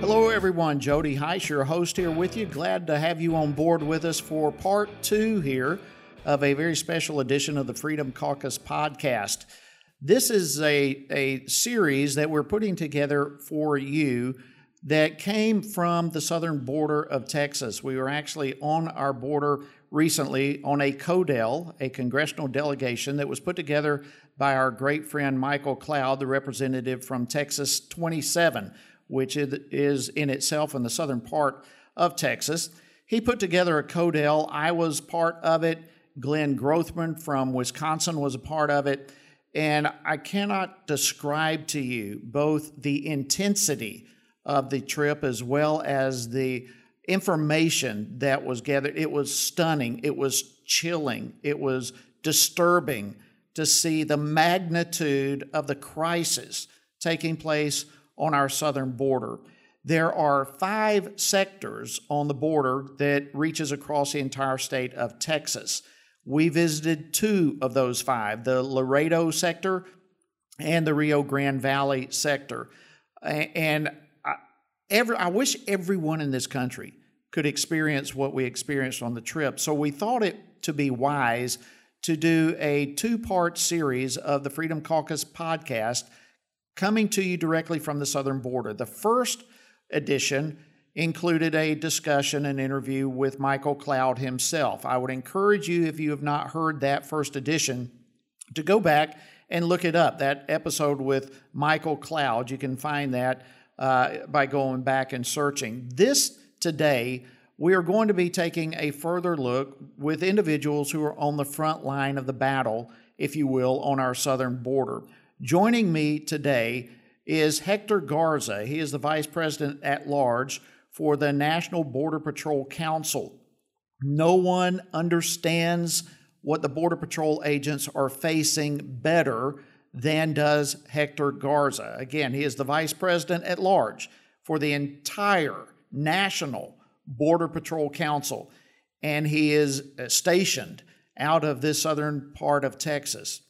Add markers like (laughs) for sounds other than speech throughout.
Hello, everyone. Jody Hice, your host here with you. Glad to have you on board with us for part two here of a very special edition of the Freedom Caucus podcast. This is a, a series that we're putting together for you that came from the southern border of Texas. We were actually on our border recently on a CODEL, a congressional delegation that was put together by our great friend Michael Cloud, the representative from Texas 27, which is in itself in the southern part of Texas. He put together a CODEL. I was part of it. Glenn Grothman from Wisconsin was a part of it. And I cannot describe to you both the intensity of the trip as well as the information that was gathered. It was stunning, it was chilling, it was disturbing to see the magnitude of the crisis taking place on our southern border. There are five sectors on the border that reaches across the entire state of Texas. We visited two of those five the Laredo sector and the Rio Grande Valley sector. And I, every, I wish everyone in this country could experience what we experienced on the trip. So we thought it to be wise to do a two part series of the Freedom Caucus podcast coming to you directly from the southern border. The first edition included a discussion and interview with Michael Cloud himself. I would encourage you, if you have not heard that first edition, to go back and look it up. That episode with Michael Cloud, you can find that uh, by going back and searching. This today, we are going to be taking a further look with individuals who are on the front line of the battle, if you will, on our southern border. Joining me today is Hector Garza. He is the Vice President at Large for the National Border Patrol Council. No one understands what the Border Patrol agents are facing better than does Hector Garza. Again, he is the Vice President at Large for the entire National Border Patrol Council, and he is stationed out of this southern part of Texas.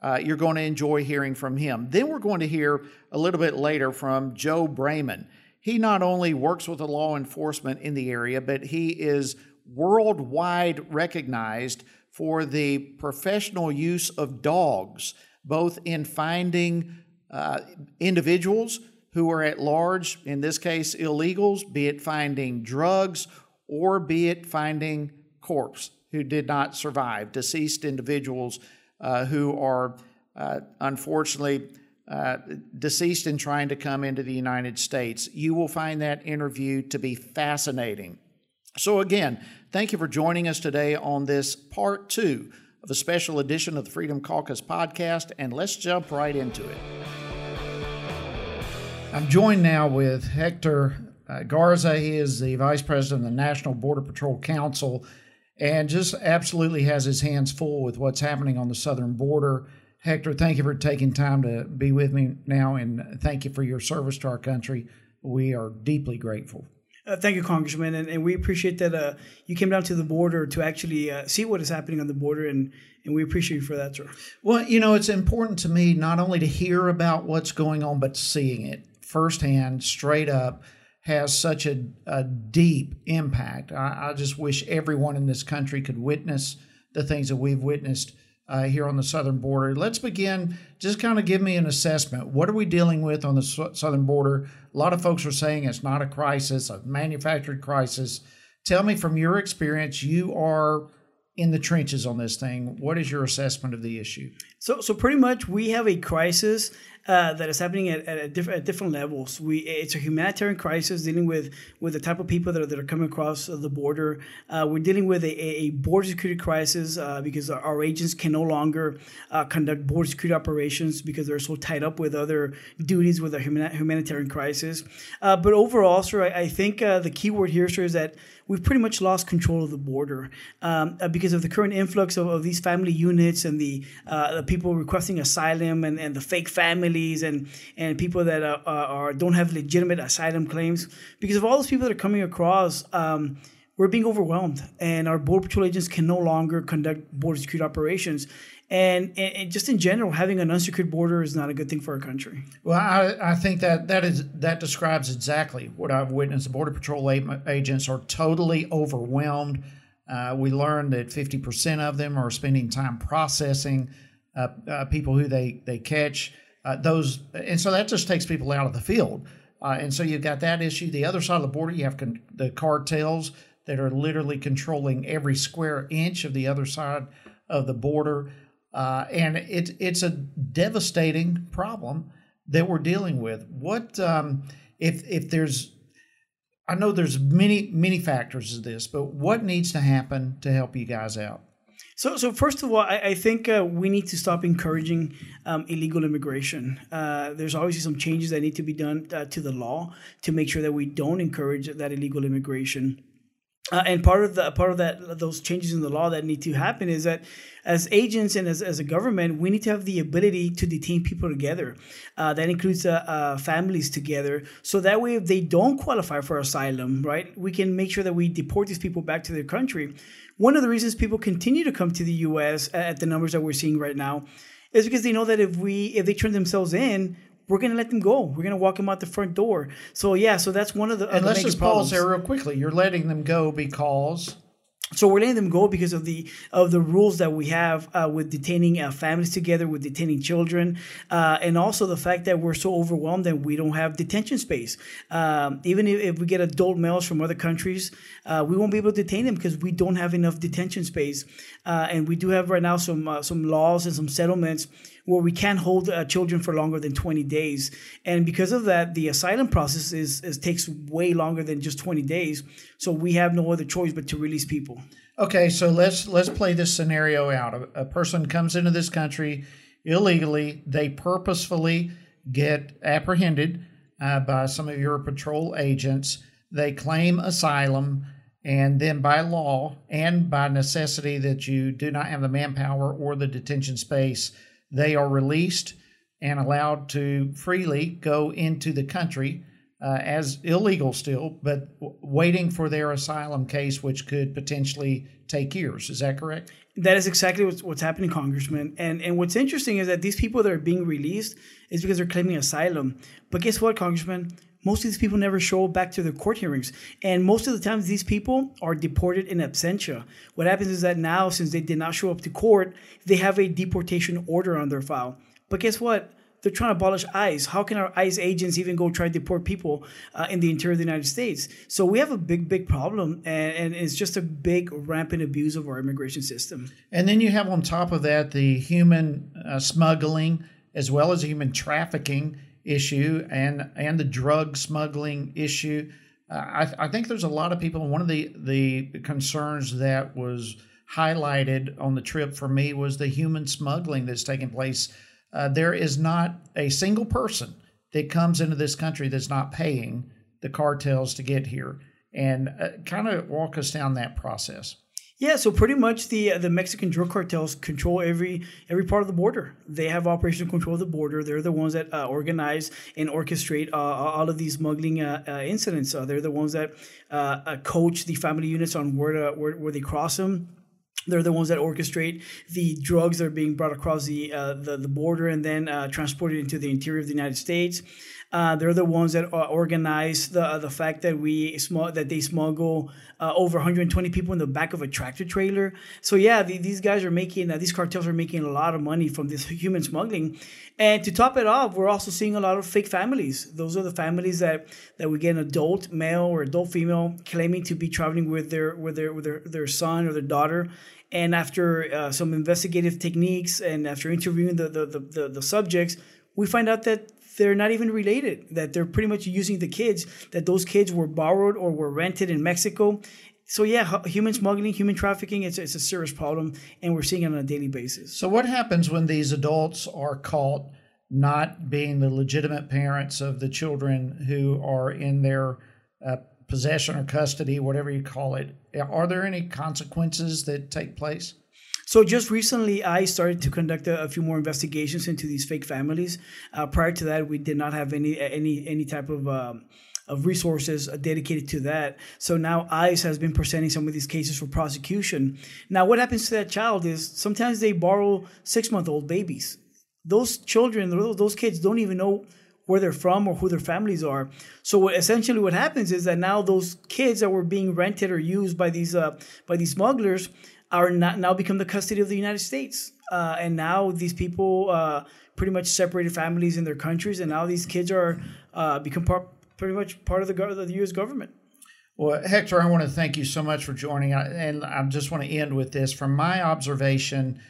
Uh, you're going to enjoy hearing from him. Then we're going to hear a little bit later from Joe Braman. He not only works with the law enforcement in the area, but he is worldwide recognized for the professional use of dogs, both in finding uh, individuals who are at large, in this case, illegals, be it finding drugs or be it finding corpse who did not survive, deceased individuals uh, who are uh, unfortunately uh, deceased in trying to come into the United States. You will find that interview to be fascinating. So, again, thank you for joining us today on this part two of a special edition of the Freedom Caucus podcast, and let's jump right into it. I'm joined now with Hector uh, Garza. He is the Vice President of the National Border Patrol Council and just absolutely has his hands full with what's happening on the southern border. Hector, thank you for taking time to be with me now, and thank you for your service to our country. We are deeply grateful. Uh, thank you, Congressman, and, and we appreciate that uh, you came down to the border to actually uh, see what is happening on the border, and and we appreciate you for that, sir. Well, you know, it's important to me not only to hear about what's going on, but seeing it firsthand, straight up, has such a, a deep impact. I, I just wish everyone in this country could witness the things that we've witnessed uh, here on the southern border. Let's begin. Just kind of give me an assessment. What are we dealing with on the southern border? A lot of folks are saying it's not a crisis, a manufactured crisis. Tell me from your experience, you are in the trenches on this thing. What is your assessment of the issue? So, so pretty much, we have a crisis uh, that is happening at, at, diff- at, different levels. We it's a humanitarian crisis dealing with with the type of people that are, that are coming across the border. Uh, we're dealing with a, a border security crisis uh, because our agents can no longer uh, conduct border security operations because they're so tied up with other duties with a human- humanitarian crisis. Uh, but overall, sir, I, I think the key word here, sir, is that we've pretty much lost control of the border um, because of the current influx of, of these family units and the, the, people requesting asylum and, and the fake and, and people that are, are, don't have legitimate asylum claims. Because of all those people that are coming across, um, we're being overwhelmed, and our border patrol agents can no longer conduct border security operations. And, and, and, just in general, having an unsecured border is not a good thing for our country. Well, I, I think that that is that describes exactly what I've witnessed. Border Patrol agents are totally overwhelmed. Uh, we learned that 50% of them are spending time processing uh, uh, people who they, they catch. Uh, those and so that just takes people out of the field. Uh, and so you've got that issue. The other side of the border, you have con- the cartels that are literally controlling every square inch of the other side of the border. Uh, and it, it's a devastating problem that we're dealing with. What um, if if there's I know there's many many factors to this, but what needs to happen to help you guys out? So, so first of all, I, I think uh, we need to stop encouraging um, illegal immigration. Uh, there's obviously some changes that need to be done uh, to the law to make sure that we don't encourage that illegal immigration. Uh, and part of the part of that those changes in the law that need to happen is that as agents and as, as a government we need to have the ability to detain people together uh, that includes uh, uh, families together so that way if they don't qualify for asylum right we can make sure that we deport these people back to their country one of the reasons people continue to come to the us uh, at the numbers that we're seeing right now is because they know that if we if they turn themselves in we're going to let them go. We're going to walk them out the front door. So yeah, so that's one of the. And let's just problems. pause there real quickly. You're letting them go because. So we're letting them go because of the of the rules that we have uh, with detaining uh, families together, with detaining children, uh, and also the fact that we're so overwhelmed that we don't have detention space. Um, even if, if, we get adult males from other countries, uh, we won't be able to detain them because we don't have enough detention space. Uh, and we do have right now some uh, some laws and some settlements where we can't hold uh, children for longer than 20 days. And because of that, the asylum process is, is takes way longer than just 20 days. So we have no other choice but to release people. Okay, so let's let's play this scenario out. A, a person comes into this country illegally. They purposefully get apprehended uh, by some of your patrol agents. They claim asylum and then by law and by necessity that you do not have the manpower or the detention space they are released and allowed to freely go into the country uh, as illegal still, but w- waiting for their asylum case, which could potentially take years. Is that correct? That is exactly what's, what's happening, Congressman. And and what's interesting is that these people that are being released is because they're claiming asylum. But guess what, Congressman? Most of these people never show back to their court hearings. And most of the times, these people are deported in absentia. What happens is that now, since they did not show up to court, they have a deportation order on their file. But guess what? They're trying to abolish ICE. How can our ICE agents even go try to deport people uh, in the interior of the United States? So we have a big, big problem, and, and it's just a big, rampant abuse of our immigration system. And then you have on top of that the human uh, smuggling as well as human trafficking issue and and the drug smuggling issue. Uh, I, I, think there's a lot of people. One of the the concerns that was highlighted on the trip for me was the human smuggling that's taking place. Uh, there is not a single person that comes into this country that's not paying the cartels to get here. And uh, kind of walk us down that process. Yeah, so pretty much the uh, the Mexican drug cartels control every every part of the border. They have operational control of the border. They're the ones that uh, organize and orchestrate uh, all of these smuggling uh, uh, incidents. they're the ones that uh, coach the family units on where to, where, where they cross them. They're the ones that orchestrate the drugs that are being brought across the the, the, border and then transported into the interior of the United States. Uh, they're the ones that uh, organize the uh, the fact that we smuggle that they smuggle uh, over 120 people in the back of a tractor trailer. So yeah, the, these guys are making uh, these cartels are making a lot of money from this (laughs) human smuggling. And to top it off, we're also seeing a lot of fake families. Those are the families that that we get an adult male or adult female claiming to be traveling with their with their with their, their son or their daughter. And after uh, some investigative techniques and after interviewing the, the, the, the, the subjects, we find out that they're not even related, that they're pretty much using the kids, that those kids were borrowed or were rented in Mexico. So, yeah, human smuggling, human trafficking, it's, it's a serious problem, and we're seeing it on a daily basis. So, what happens when these adults are caught not being the legitimate parents of the children who are in their uh, possession or custody, whatever you call it? Are there any consequences that take place? So just recently, I started to conduct a, a few more investigations into these fake families. Uh, prior to that, we did not have any any any type of um, of resources dedicated to that. So now ICE has been presenting some of these cases for prosecution. Now, what happens to that child is sometimes they borrow six month old babies. Those children, those kids don't even know where they're from or who their families are. So essentially, what happens is that now those kids that were being rented or used by these uh, by these smugglers are not, now become the custody of the United States. Uh, and now these people uh, pretty much separated families in their countries, and now these kids are uh, become part, pretty much part of the, the U.S. government. Well, Hector, I want to thank you so much for joining, and I just want to end with this from my observation,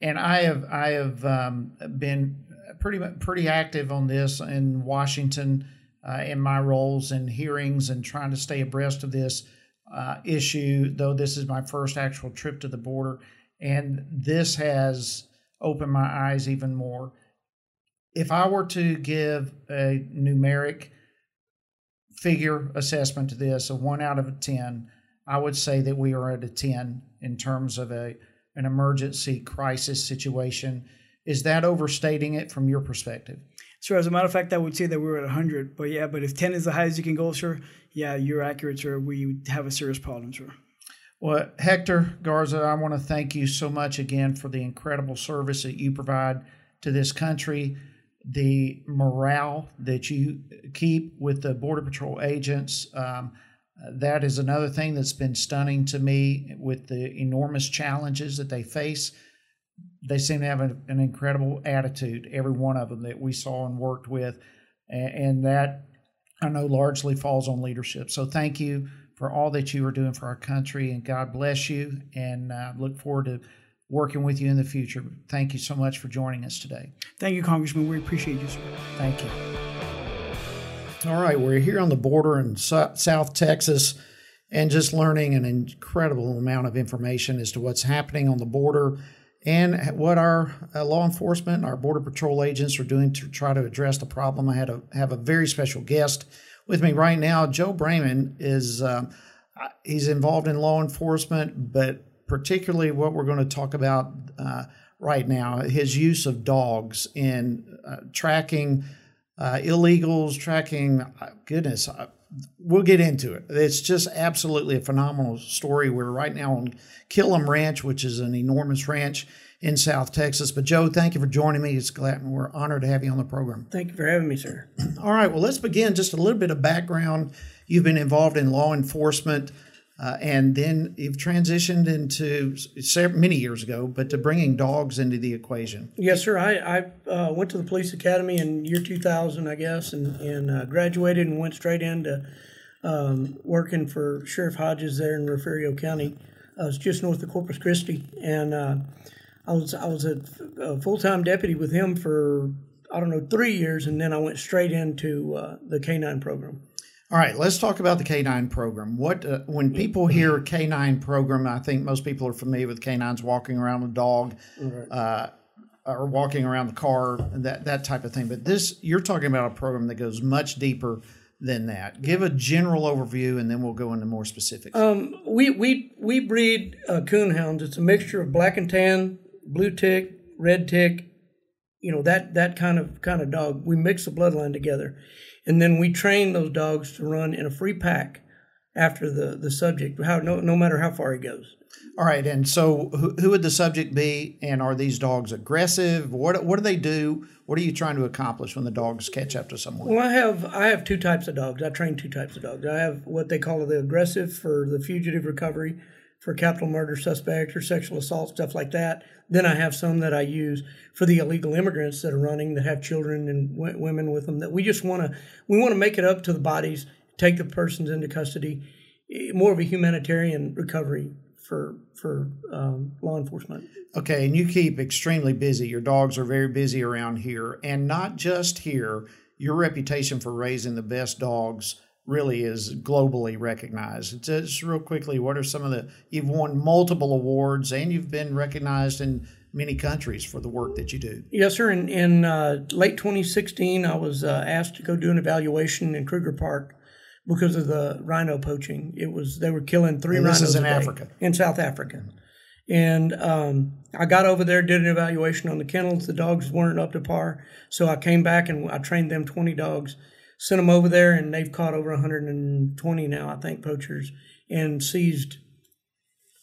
and I have I have um, been pretty pretty active on this in Washington uh, in my roles and hearings and trying to stay abreast of this uh, issue. Though this is my first actual trip to the border, and this has opened my eyes even more. If I were to give a numeric figure assessment to this, a one out of a 10, I would say that we are at a 10 in terms of a, an emergency crisis situation. Is that overstating it from your perspective? Sure. As a matter of fact, I would say that we're at 100. But yeah, but if 10 is the highest you can go, sir, yeah, you're accurate, sir. We have a serious problem, sir. Well, Hector Garza, I want to thank you so much again for the incredible service that you provide to this country, the morale that you keep with the Border Patrol agents. Um, that is another thing that's been stunning to me with the enormous challenges that they face. They seem to have a, an incredible attitude, every one of them that we saw and worked with. And, and that I know largely falls on leadership. So thank you for all that you are doing for our country, and God bless you. And uh, look forward to working with you in the future. Thank you so much for joining us today. Thank you, Congressman. We appreciate you, sir. Thank you. All right, we're here on the border in South Texas and just learning an incredible amount of information as to what's happening on the border and what our uh, law enforcement, our border patrol agents are doing to try to address the problem. I had to have a very special guest with me right now. Joe Braman is uh, he's involved in law enforcement, but particularly what we're going to talk about uh, right now, his use of dogs in uh, tracking uh, illegals, tracking uh, goodness. We'll get into it. It's just absolutely a phenomenal story. We're right now on Killam Ranch, which is an enormous ranch in South Texas. But Joe, thank you for joining me. It's glad and we're honored to have you on the program. Thank you for having me, sir. All right. Well, let's begin. Just a little bit of background. You've been involved in law enforcement. Uh, and then you've transitioned into many years ago, but to bringing dogs into the equation. Yes, sir. I, I uh, went to the police academy in year 2000, I guess, and, and uh, graduated and went straight into um, working for Sheriff Hodges there in Refugio County. Uh, it's just north of Corpus Christi, and uh, I was I was a, full time deputy with him for I don't know three years, and then I went straight into uh, the K9 program. All right, let's talk about the K9 program. What uh, when people hear K9 program, I think most people are familiar with canines walking around a dog, right. uh, or walking around the car, that that type of thing. But this, you're talking about a program that goes much deeper than that. Give a general overview, and then we'll go into more specifics. Um, we we we breed uh, coonhounds. It's a mixture of black and tan, blue tick, red tick, you know that that kind of kind of dog. We mix the bloodline together, and then we train those dogs to run in a free pack after the the subject. How no no matter how far he goes. All right, and so who, who would the subject be? And are these dogs aggressive? What what do they do? What are you trying to accomplish when the dogs catch up to someone? Well, I have I have two types of dogs. I train two types of dogs. I have what they call the aggressive for the fugitive recovery, for capital murder suspect or sexual assault stuff like that. Then I have some that I use for the illegal immigrants that are running that have children and w- women with them. That we just want to we want to make it up to the bodies, take the persons into custody, eh, more of a humanitarian recovery for for um, law enforcement. Okay, and you keep extremely busy. Your dogs are very busy around here, and not just here. Your reputation for raising the best dogs really is globally recognized. Just real quickly, what are some of the you've won multiple awards and you've been recognized in many countries for the work that you do. Yes, sir. In, in uh, late 2016, I was uh, asked to go do an evaluation in Kruger Park because of the rhino poaching. It was they were killing three and rhinos. This is in Africa, in South Africa. And um, I got over there, did an evaluation on the kennels. The dogs weren't up to par, so I came back and I trained them 20 dogs Sent them over there, and they've caught over 120 now, I think, poachers, and seized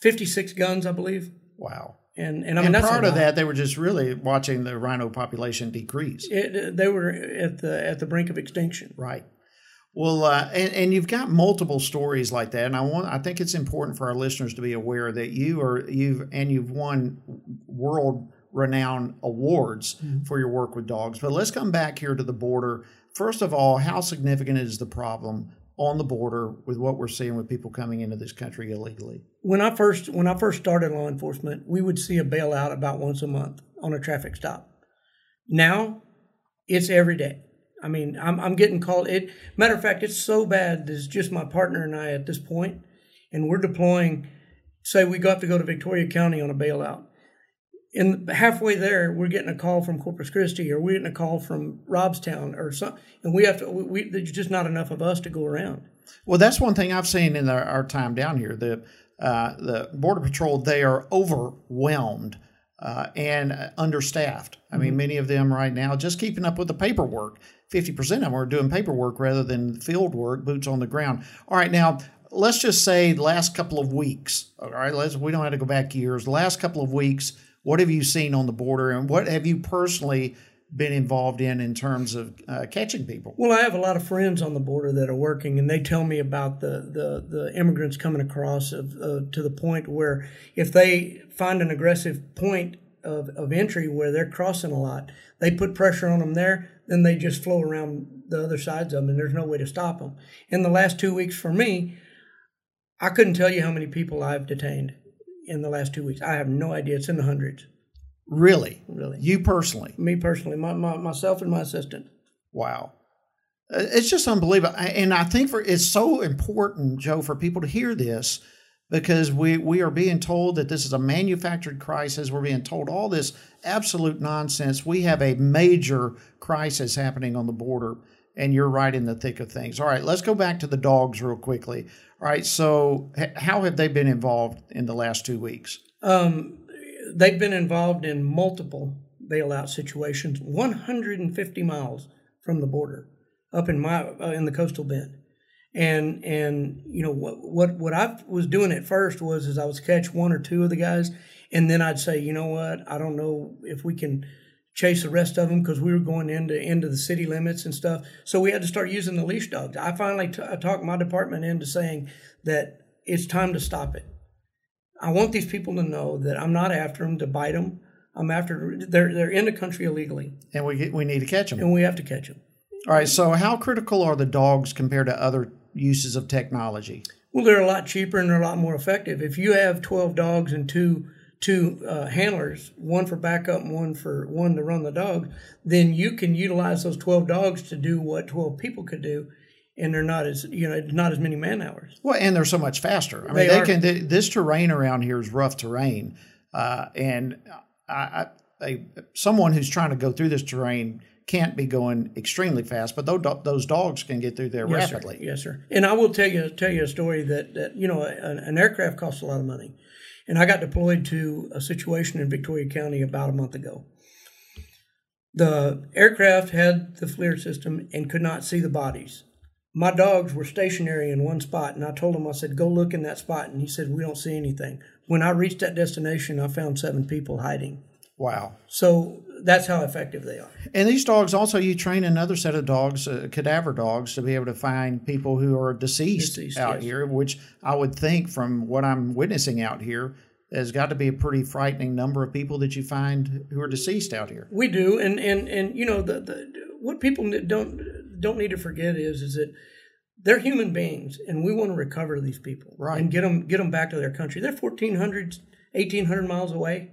56 guns, I believe. Wow. And and I mean And prior to that, they were just really watching the rhino population decrease. It, they were at the at the brink of extinction. Right. Well, uh, and, and you've got multiple stories like that, and I want I think it's important for our listeners to be aware that you are you've and you've won world renowned awards for your work with dogs. But let's come back here to the border. First of all, how significant is the problem on the border with what we're seeing with people coming into this country illegally? When I first when I first started law enforcement, we would see a bailout about once a month on a traffic stop. Now, it's every day. I mean, I'm I'm getting called. It matter of fact, it's so bad. There's just my partner and I at this point, and we're deploying. Say we got to go to Victoria County on a bailout. And halfway there, we're getting a call from Corpus Christi, or we're getting a call from Robstown, or some, and we have to. We, we, there's just not enough of us to go around. Well, that's one thing I've seen in our, our time down here. The uh, the border patrol they are overwhelmed uh, and understaffed. I mean, many of them right now just keeping up with the paperwork. Fifty percent of them are doing paperwork rather than field work, boots on the ground. All right, now let's just say the last couple of weeks. All right, let's we don't have to go back years. The last couple of weeks, what have you seen on the border, and what have you personally been involved in in terms of uh, catching people? Well, I have a lot of friends on the border that are working, and they tell me about the the, the immigrants coming across of, uh, to the point where if they find an aggressive point of, of entry where they're crossing a lot, they put pressure on them there, then they just flow around the other sides of them, and there's no way to stop them. In the last two weeks, for me, I couldn't tell you how many people I've detained in the last two weeks. I have no idea. It's in the hundreds, Really, really. you personally? Me personally, my, my myself and my assistant. Wow. Uh, It's just unbelievable. And I think for it's so important, Joe, for people to hear this because we, we are being told that this is a manufactured crisis. We're being told all this absolute nonsense. We have a major crisis happening on the border, and you're right in the thick of things. All right, let's go back to the dogs real quickly. All right, so h- how have they been involved in the last two weeks? Um, they've been involved in multiple bailout situations, 150 miles from the border, up in my uh, in the coastal bend. And and you know what what what I was doing at first was is I was catch one or two of the guys, and then I'd say, you know what, I don't know if we can chase the rest of them because we were going into into the city limits and stuff. So we had to start using the leash dogs. I finally t- I talked my department into saying that it's time to stop it. I want these people to know that I'm not after them to bite them. I'm after they're they're in the country illegally, And we, get, we need to catch them. and we have to catch them. All right, so how critical are the dogs compared to other uses of technology? Well, they're a lot cheaper and they're a lot more effective. If you have 12 dogs and two two uh, handlers, one for backup and one for one to run the dog, then you can utilize those 12 dogs to do what 12 people could do, and they're not as you know not as many man hours. Well, and they're so much faster. I mean, They they, are. can. th this terrain around here is rough terrain, uh, and I, I, a, someone who's trying to go through this terrain can't be going extremely fast, but those, those dogs can get through there Yes, sir. rapidly. Yes, sir. And I will tell you tell you a story that that you know an, an aircraft costs a lot of money, and I got deployed to a situation in Victoria County about a month ago. The aircraft had the FLIR system and could not see the bodies. My dogs were stationary in one spot, and I told him, I said, "Go look in that spot." And he said, "We don't see anything." When I reached that destination, I found seven people hiding. Wow. So that's how effective they are. And these dogs also, you train another set of dogs, uh, cadaver dogs, to be able to find people who are deceased, Deceased, out yes. here, which I would think from what I'm witnessing out here, has got to be a pretty frightening number of people that you find who are deceased out here. We do, and and and you know the, the what people don't don't need to forget is is that they're human beings, and we want to recover these people Right. and get them get them back to their country. They're 1,400, 1,800 miles away,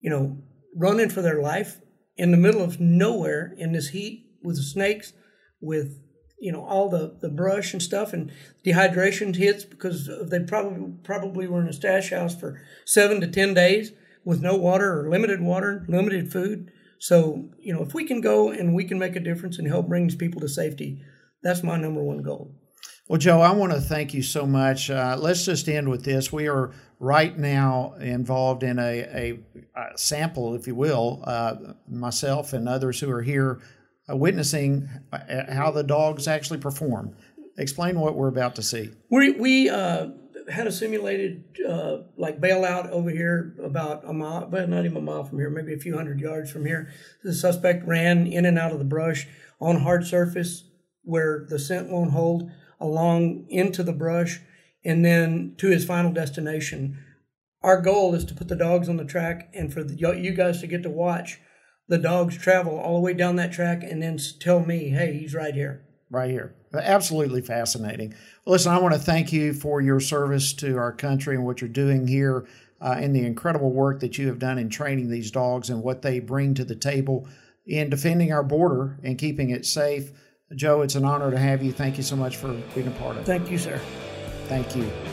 you know, running for their life in the middle of nowhere in this heat with the snakes, with you know all the the brush and stuff, and dehydration hits because they probably probably were in a stash house for seven to ten days with no water or limited water, limited food. So you know if we can go and we can make a difference and help bring these people to safety, that's my number one goal. Well, Joe, I want to thank you so much. Uh, let's just end with this. We are right now involved in a, a, a sample, if you will, uh, myself and others who are here uh, witnessing uh, how the dogs actually perform. Explain what we're about to see. We we uh, had a simulated uh, like bailout over here about a mile, but not even a mile from here, maybe a few hundred yards from here. The suspect ran in and out of the brush on hard surface where the scent won't hold, along into the brush, and then to his final destination. Our goal is to put the dogs on the track and for the, you guys to get to watch the dogs travel all the way down that track and then tell me, hey, he's right here. Right here. Absolutely fascinating. Listen, I want to thank you for your service to our country and what you're doing here uh, and the incredible work that you have done in training these dogs and what they bring to the table in defending our border and keeping it safe. Joe, it's an honor to have you. Thank you so much for being a part of it. Thank you, sir. Thank you.